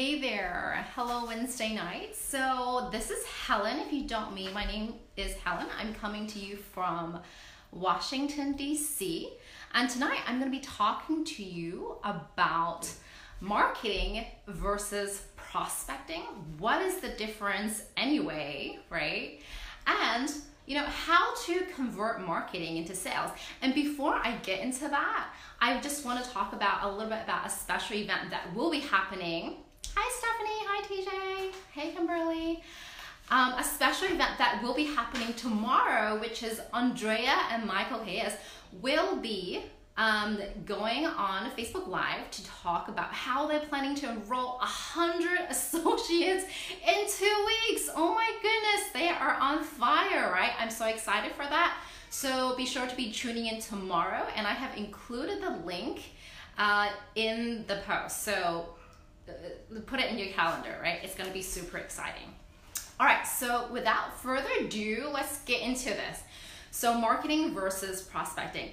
Hey there. Hello, Wednesday night. So, this is Helen. If you don't meet, my name is Helen. I'm coming to you from Washington, D.C. And tonight I'm going to be talking to you about marketing versus prospecting. What is the difference anyway, right? And you know, how to convert marketing into sales. And before I get into that, I just want to talk about a little bit about a special event that will be happening. Hi, Stephanie. Hi, TJ. Hey, Kimberly. Um, a special event that will be happening tomorrow, which is Andrea and Michael Hayes will be um, going on Facebook Live to talk about how they're planning to enroll 100 associates in two weeks. Oh my goodness, they are on fire, right? I'm so excited for that. So be sure to be tuning in tomorrow, and I have included the link uh, in the post. So put it in your calendar, right? It's gonna be super exciting. All right, so without further ado, let's get into this. So, marketing versus prospecting.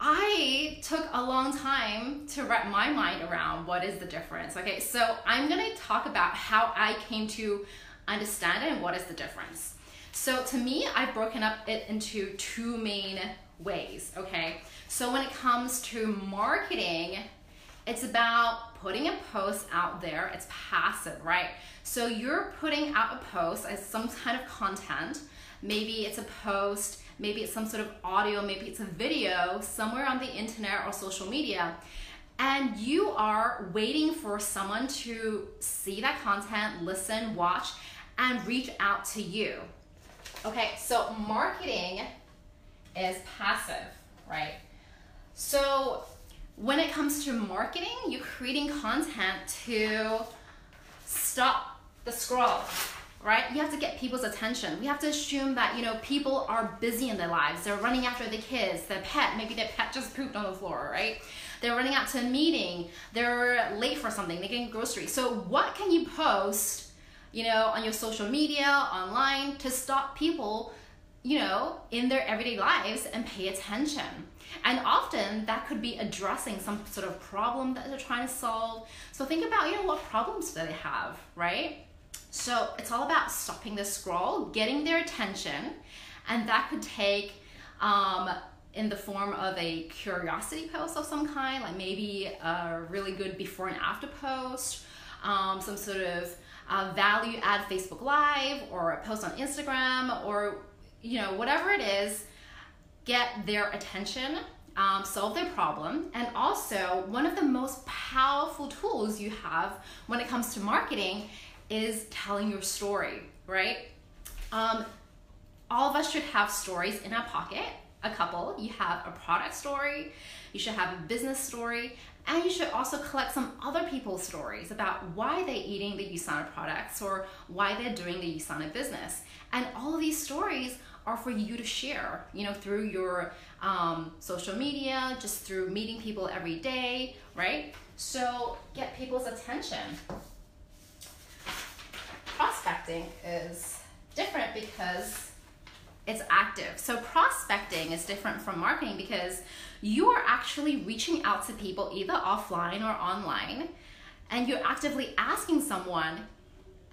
I took a long time to wrap my mind around what is the difference. Okay, so I'm gonna talk about how I came to understand it and what is the difference. So to me, I've broken up it into two main ways. Okay, so when it comes to marketing, it's about putting a post out there. It's passive, right? So you're putting out a post as some kind of content. Maybe it's a post maybe it's some sort of audio, maybe it's a video somewhere on the internet or social media, and you are waiting for someone to see that content, listen, watch, and reach out to you. Okay, so marketing is passive, right? So when it comes to marketing, you're creating content to stop the scroll right? You have to get people's attention. We have to assume that, you know, people are busy in their lives. They're running after the kids, their pet, maybe their pet just pooped on the floor, right? They're running out to a meeting, they're late for something, they're getting groceries. So what can you post, you know, on your social media, online to stop people, you know, in their everyday lives and pay attention? And often that could be addressing some sort of problem that they're trying to solve. So think about, you know, what problems do they have, right? So it's all about stopping the scroll, getting their attention, and that could take um, in the form of a curiosity post of some kind, like maybe a really good before and after post, um, some sort of uh, value add Facebook Live, or a post on Instagram, or you know whatever it is, get their attention. Um, solve their problem, and also one of the most powerful tools you have when it comes to marketing is telling your story, right? Um, all of us should have stories in our pocket, a couple. You have a product story, you should have a business story, and you should also collect some other people's stories about why they're eating the USANA products or why they're doing the USANA business. And all of these stories are for you to share, you know, through your um, social media, just through meeting people every day, right? So get people's attention prospecting is different because it's active. So prospecting is different from marketing because you are actually reaching out to people either offline or online and you're actively asking someone,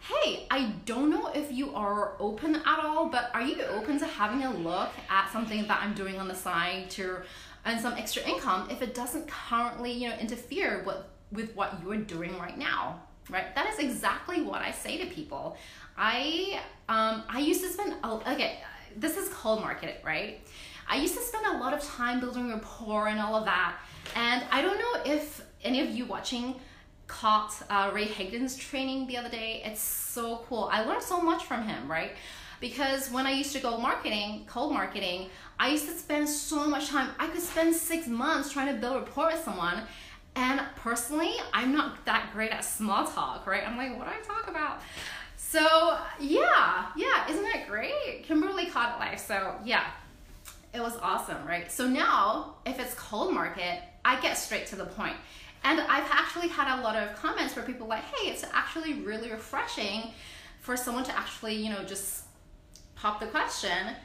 "Hey, I don't know if you are open at all, but are you open to having a look at something that I'm doing on the side to earn some extra income if it doesn't currently, you know, interfere with with what you're doing right now?" right? That is exactly what I say to people. I um, I used to spend okay. This is cold market, right? I used to spend a lot of time building rapport and all of that. And I don't know if any of you watching caught uh, Ray Higdon's training the other day. It's so cool. I learned so much from him, right? Because when I used to go marketing, cold marketing, I used to spend so much time. I could spend six months trying to build rapport with someone and personally, I'm not that great at small talk, right? I'm like, what do I talk about? So yeah, yeah, isn't that great? Kimberly caught it live. So yeah, it was awesome, right? So now, if it's cold market, I get straight to the point. And I've actually had a lot of comments where people like, hey, it's actually really refreshing for someone to actually, you know, just pop the question.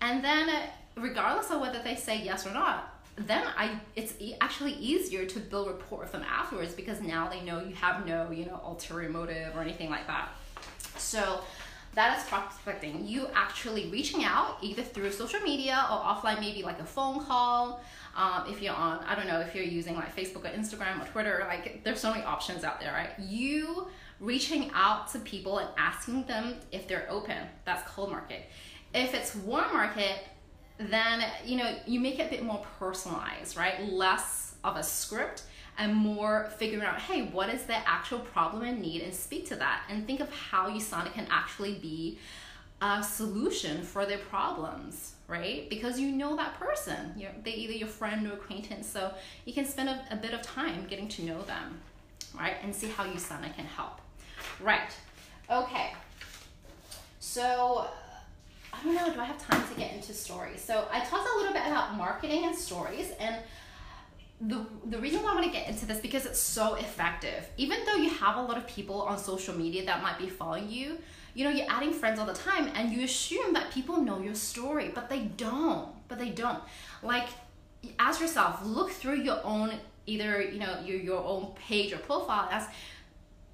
And then regardless of whether they say yes or not, then I it's e- actually easier to build rapport with them afterwards because now they know you have no you know ulterior motive or anything like that. So that is prospecting. You actually reaching out either through social media or offline, maybe like a phone call. Um, if you're on, I don't know, if you're using like Facebook or Instagram or Twitter, like there's so many options out there, right? You reaching out to people and asking them if they're open. That's cold market. If it's warm market, then you know you make it a bit more personalized, right? Less of a script and more figuring out, hey, what is the actual problem and need, and speak to that, and think of how USANA can actually be a solution for their problems, right? Because you know that person, you're they either your friend or acquaintance, so you can spend a, a bit of time getting to know them, right, and see how USANA can help, right? Okay, so I don't know, do I have time to get into stories? So I talked a little bit about marketing and stories and the, the reason why I want to get into this because it's so effective. Even though you have a lot of people on social media that might be following you, you know, you're adding friends all the time and you assume that people know your story, but they don't. But they don't. Like ask yourself, look through your own either, you know, your your own page or profile ask,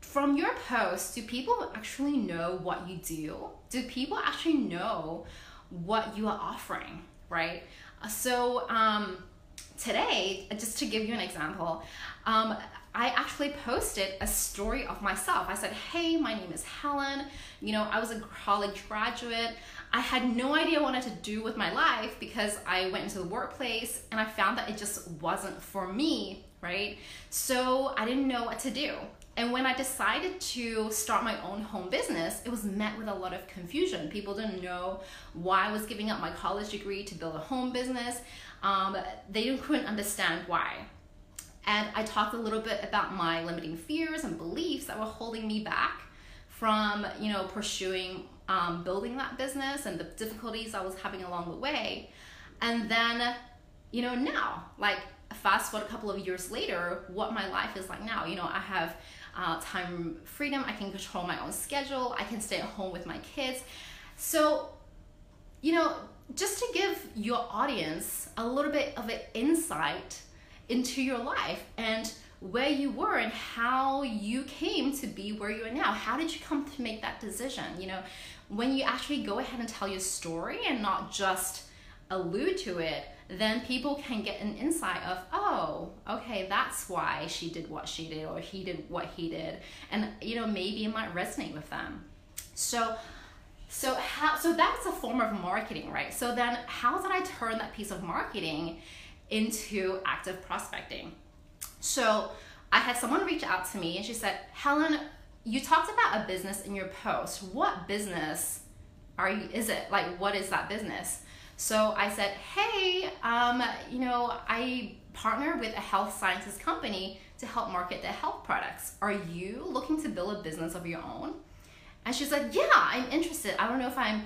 from your posts, do people actually know what you do? Do people actually know what you are offering, right? So um today, just to give you an example, um, I actually posted a story of myself. I said, Hey, my name is Helen. You know, I was a college graduate. I had no idea what I wanted to do with my life because I went into the workplace and I found that it just wasn't for me, right? So I didn't know what to do. And when I decided to start my own home business, it was met with a lot of confusion. People didn't know why I was giving up my college degree to build a home business. Um, they couldn't understand why. And I talked a little bit about my limiting fears and beliefs that were holding me back from, you know, pursuing um, building that business and the difficulties I was having along the way. And then, you know, now, like fast forward a couple of years later, what my life is like now. You know, I have uh, time freedom. I can control my own schedule. I can stay at home with my kids. So, you know, just to give your audience a little bit of an insight into your life and where you were and how you came to be where you are now. How did you come to make that decision? You know, when you actually go ahead and tell your story and not just allude to it, then people can get an insight of, oh, okay, that's why she did what she did or he did what he did. And, you know, maybe it might resonate with them. So, so how so that's a form of marketing, right? So then how did I turn that piece of marketing into active prospecting? So I had someone reach out to me and she said, "Helen, you talked about a business in your post. What business are you is it? Like what is that business?" So I said, "Hey, um, you know, I partner with a health sciences company to help market their health products. Are you looking to build a business of your own?" And she's like, yeah, I'm interested. I don't know if I'm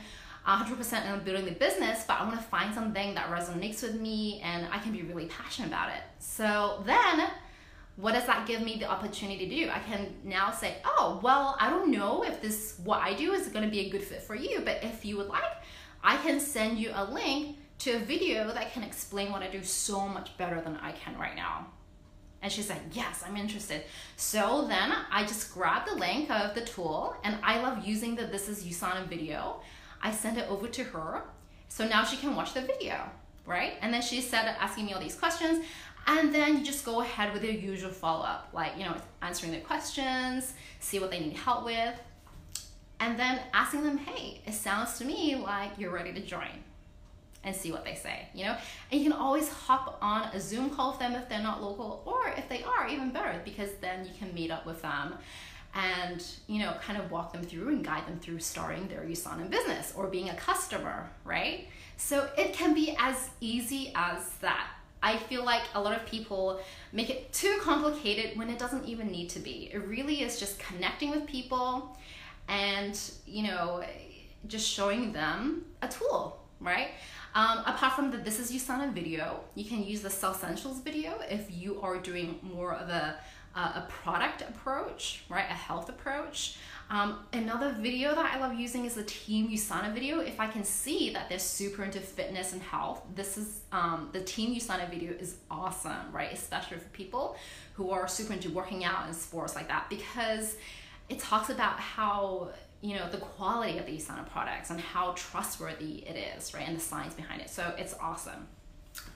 100% in building the business, but I want to find something that resonates with me and I can be really passionate about it. So then, what does that give me the opportunity to do? I can now say, oh, well, I don't know if this, what I do is going to be a good fit for you, but if you would like, I can send you a link to a video that can explain what I do so much better than I can right now. And she's like, yes, I'm interested. So then I just grabbed the link of the tool and I love using the This is USANA video. I sent it over to her. So now she can watch the video, right? And then she said, asking me all these questions. And then you just go ahead with your usual follow up, like, you know, answering their questions, see what they need help with, and then asking them, hey, it sounds to me like you're ready to join and see what they say, you know? And you can always hop on a Zoom call with them if they're not local, or if they are, even better, because then you can meet up with them and, you know, kind of walk them through and guide them through starting their USANA business or being a customer, right? So it can be as easy as that. I feel like a lot of people make it too complicated when it doesn't even need to be. It really is just connecting with people and, you know, just showing them a tool, right? Um, apart from the This Is USANA video, you can use the CellSentials video if you are doing more of a, uh, a product approach, right? A health approach. Um, another video that I love using is the Team USANA video. If I can see that they're super into fitness and health, this is um, the Team USANA video is awesome, right? Especially for people who are super into working out and sports like that because it talks about how you know the quality of the USANA products and how trustworthy it is, right? And the science behind it. So it's awesome.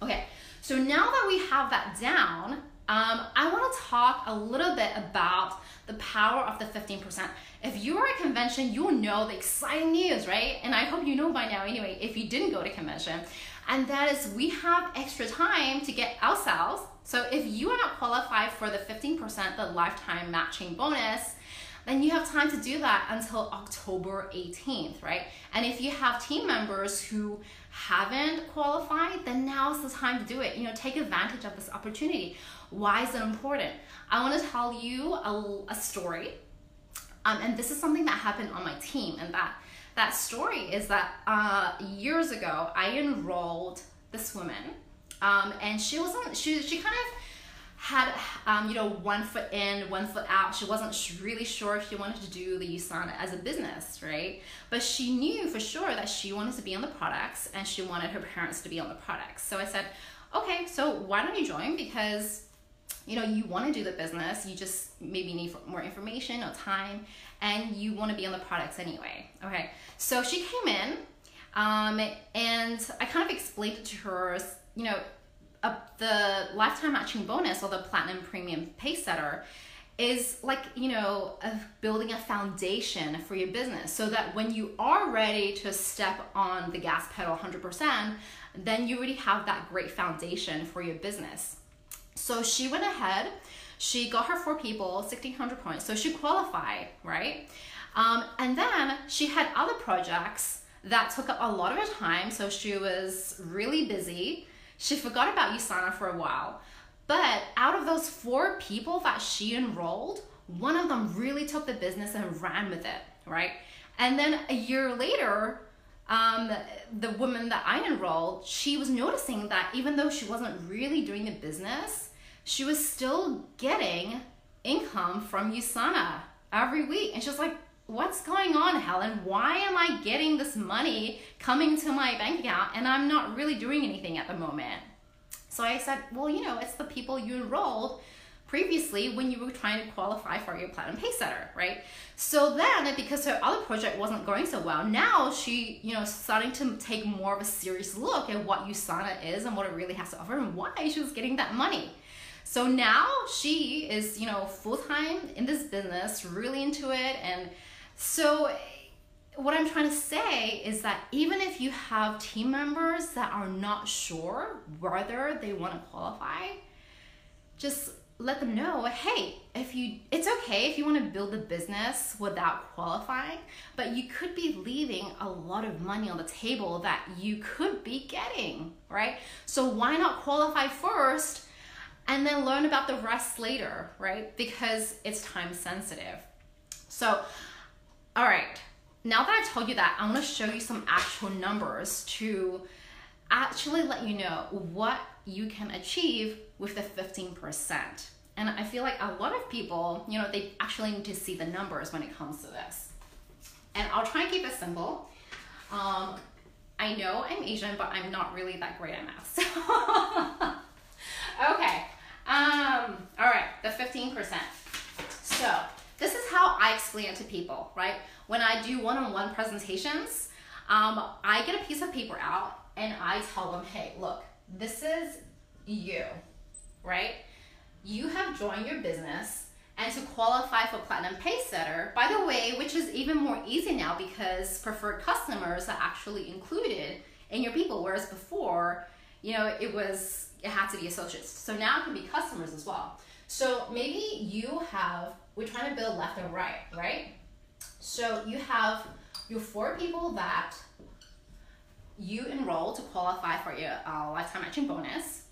Okay, so now that we have that down, um, I want to talk a little bit about the power of the 15%. If you are at a convention, you'll know the exciting news, right? And I hope you know by now anyway, if you didn't go to convention. And that is we have extra time to get ourselves. So if you are not qualified for the 15%, the lifetime matching bonus, then you have time to do that until October 18th, right? And if you have team members who haven't qualified, then now's the time to do it. You know, take advantage of this opportunity. Why is it important? I want to tell you a, a story. Um, and this is something that happened on my team. And that, that story is that uh, years ago, I enrolled this woman. Um, and she wasn't, she, she kind of, had um, you know one foot in one foot out. She wasn't really sure if she wanted to do the usana as a business right? But she knew for sure that she wanted to be on the products and she wanted her parents to be on the products. So i said okay so why don't you join? Because you know you want to do the business. You just maybe need more information or time and you want to be on the products anyway. Okay. So she came in um, and i kind of explained to her you know the lifetime matching bonus or the platinum premium Pacesetter is like you know building a foundation for your business so that when you are ready to step on the gas pedal 100% then you already have that great foundation for your business. So she went ahead she got her four people 1600 points so she qualified right? Um, and then she had other projects that took up a lot of her time so she was really busy she forgot about USANA for a while. But out of those four people that she enrolled, one of them really took the business and ran with it, right? And then a year later, um, the woman that I enrolled, she was noticing that even though she wasn't really doing the business, she was still getting income from USANA every week. And she was like, what's going on, Helen? Why am I getting this money coming to my bank account and I'm not really doing anything at the moment? So I said, well, you know, it's the people you enrolled previously when you were trying to qualify for your platinum Pacesetter, right? So then, because her other project wasn't going so well, now she, you know, starting to take more of a serious look at what USANA is and what it really has to offer and why she was getting that money. So now she is, you know, full time in this business, really into it, and so, what I'm trying to say is that even if you have team members that are not sure whether they want to qualify, just let them know hey if you it's okay if you want to build a business without qualifying but you could be leaving a lot of money on the table that you could be getting right? So why not qualify first and then learn about the rest later right? Because it's time sensitive. So all right, now that I told you that, I'm gonna show you some actual numbers to actually let you know what you can achieve with the 15%. And I feel like a lot of people, you know, they actually need to see the numbers when it comes to this. And I'll try and keep it simple. Um, I know I'm Asian, but I'm not really that great at math. So okay. Um, all right, the 15%. So this is how I explain it to people, right? When I do one-on-one presentations, um, I get a piece of paper out and I tell them, hey, look, this is you, right? You have joined your business and to qualify for Platinum Pacesetter, by the way, which is even more easy now because preferred customers are actually included in your people, whereas before, you know, it was, it had to be associates. So now it can be customers as well. So maybe you have we're trying to build left and right, right? So you have your four people that you enroll to qualify for your uh, lifetime matching bonus,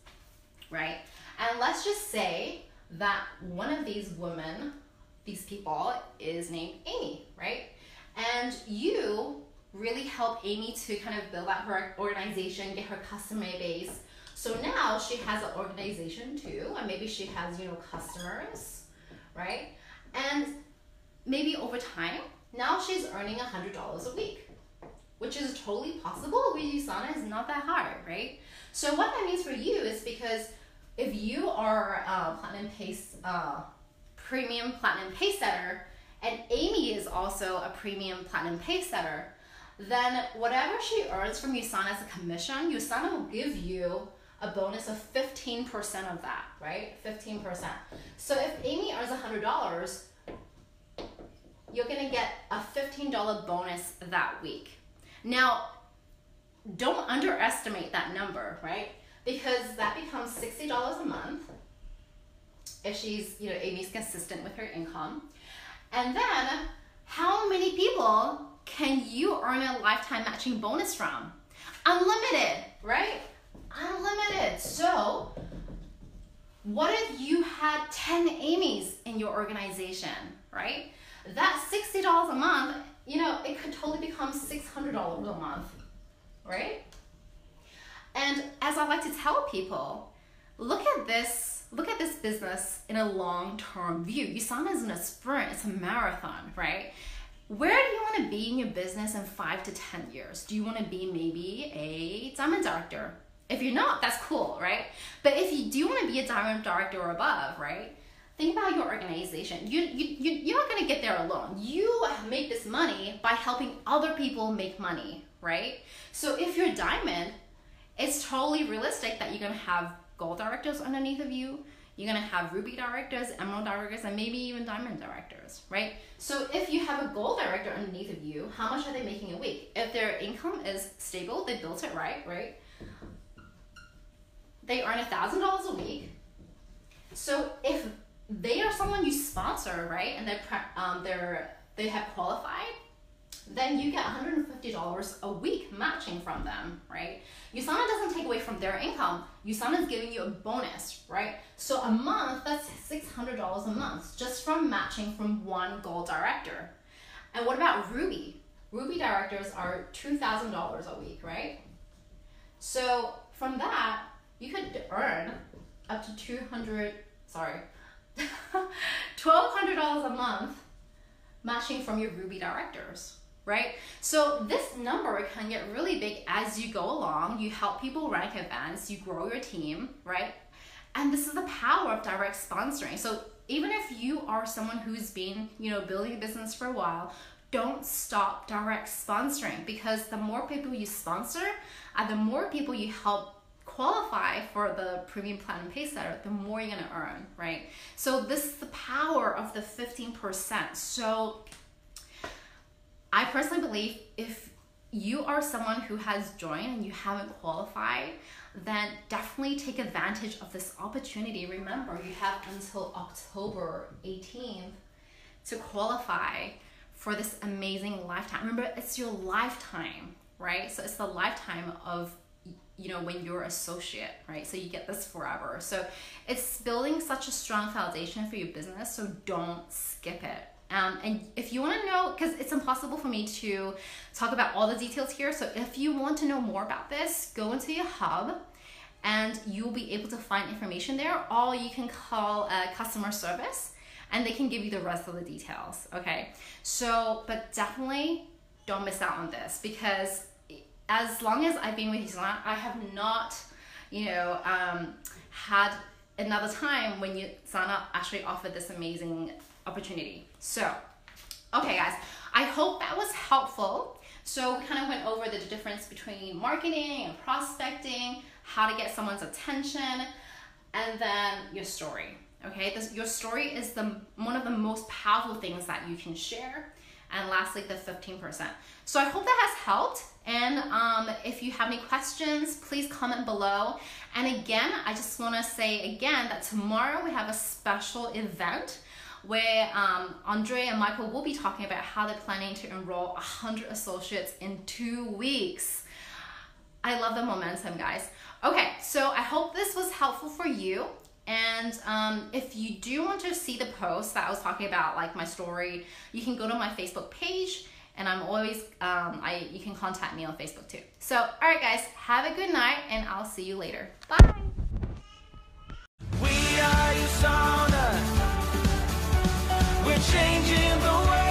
right? And let's just say that one of these women, these people, is named Amy, right? And you really help Amy to kind of build out her organization, get her customer base. So now she has an organization too, and maybe she has, you know, customers, right? And maybe over time, now she's earning $100 a week, which is totally possible USANA. is not that hard, right? So what that means for you is because if you are a platinum pace, uh, premium platinum pace setter, and Amy is also a premium platinum pace setter, then whatever she earns from USANA as a commission, USANA will give you a bonus of 15% of that, right? 15%. So if Amy earns $100, you're gonna get a $15 bonus that week. Now, don't underestimate that number, right? Because that becomes $60 a month if she's, you know, Amy's consistent with her income. And then, how many people can you earn a lifetime matching bonus from? Unlimited, right? Unlimited. So, what if you had 10 Amy's in your organization, right? That $60 a month, you know, it could totally become $600 a month, right? And as I like to tell people, look at this, look at this business in a long-term view. USANA isn't a sprint, it's a marathon, right? Where do you want to be in your business in five to 10 years? Do you want to be maybe a diamond director? If you're not, that's cool, right? But if you do want to be a diamond director or above, right? Think about your organization. You, you, you, you're not going to get there alone. You make this money by helping other people make money, right? So if you're diamond, it's totally realistic that you're going to have gold directors underneath of you. You're going to have ruby directors, emerald directors, and maybe even diamond directors, right? So if you have a gold director underneath of you, how much are they making a week? If their income is stable, they built it right, right? They earn a thousand dollars a week. So if they are someone you sponsor, right, and they're um, they're they have qualified, then you get $150 a week matching from them, right? USANA doesn't take away from their income. USANA is giving you a bonus, right? So a month, that's $600 a month just from matching from one gold director. And what about Ruby? Ruby directors are $2,000 a week, right? So from that, you could earn up to 200, sorry, $1,200 a month matching from your Ruby directors, right? So this number can get really big as you go along. You help people rank events, you grow your team, right? And this is the power of direct sponsoring. So even if you are someone who's been, you know, building a business for a while, don't stop direct sponsoring because the more people you sponsor and the more people you help qualify for the premium platinum pay setter, the more you're gonna earn, right? So this is the power of the 15%. So I personally believe if you are someone who has joined and you haven't qualified, then definitely take advantage of this opportunity. Remember, you have until October 18th to qualify for this amazing lifetime. Remember, it's your lifetime, right? So it's the lifetime of you know when you're associate right? So you get this forever. So it's building such a strong foundation for your business so don't skip it. Um, and if you want to know because it's impossible for me to talk about all the details here so if you want to know more about this go into your hub and you'll be able to find information there or you can call uh, customer service and they can give you the rest of the details okay? So but definitely don't miss out on this because as long as I've been with USANA, I have not, you know, um, had another time when USANA actually offered this amazing opportunity. So, okay, guys, I hope that was helpful. So we kind of went over the difference between marketing and prospecting, how to get someone's attention, and then your story. Okay, this, your story is the one of the most powerful things that you can share. And lastly, the 15%. So I hope that has helped. And um, if you have any questions, please comment below. And again, I just want to say again that tomorrow we have a special event where um, Andre and Michael will be talking about how they're planning to enroll 100 associates in two weeks. I love the momentum, guys. Okay, so I hope this was helpful for you. And um, if you do want to see the post that I was talking about, like my story, you can go to my Facebook page and I'm always um, I you can contact me on Facebook too. So all right guys, have a good night and I'll see you later. Bye. We are USANA. We're changing the world.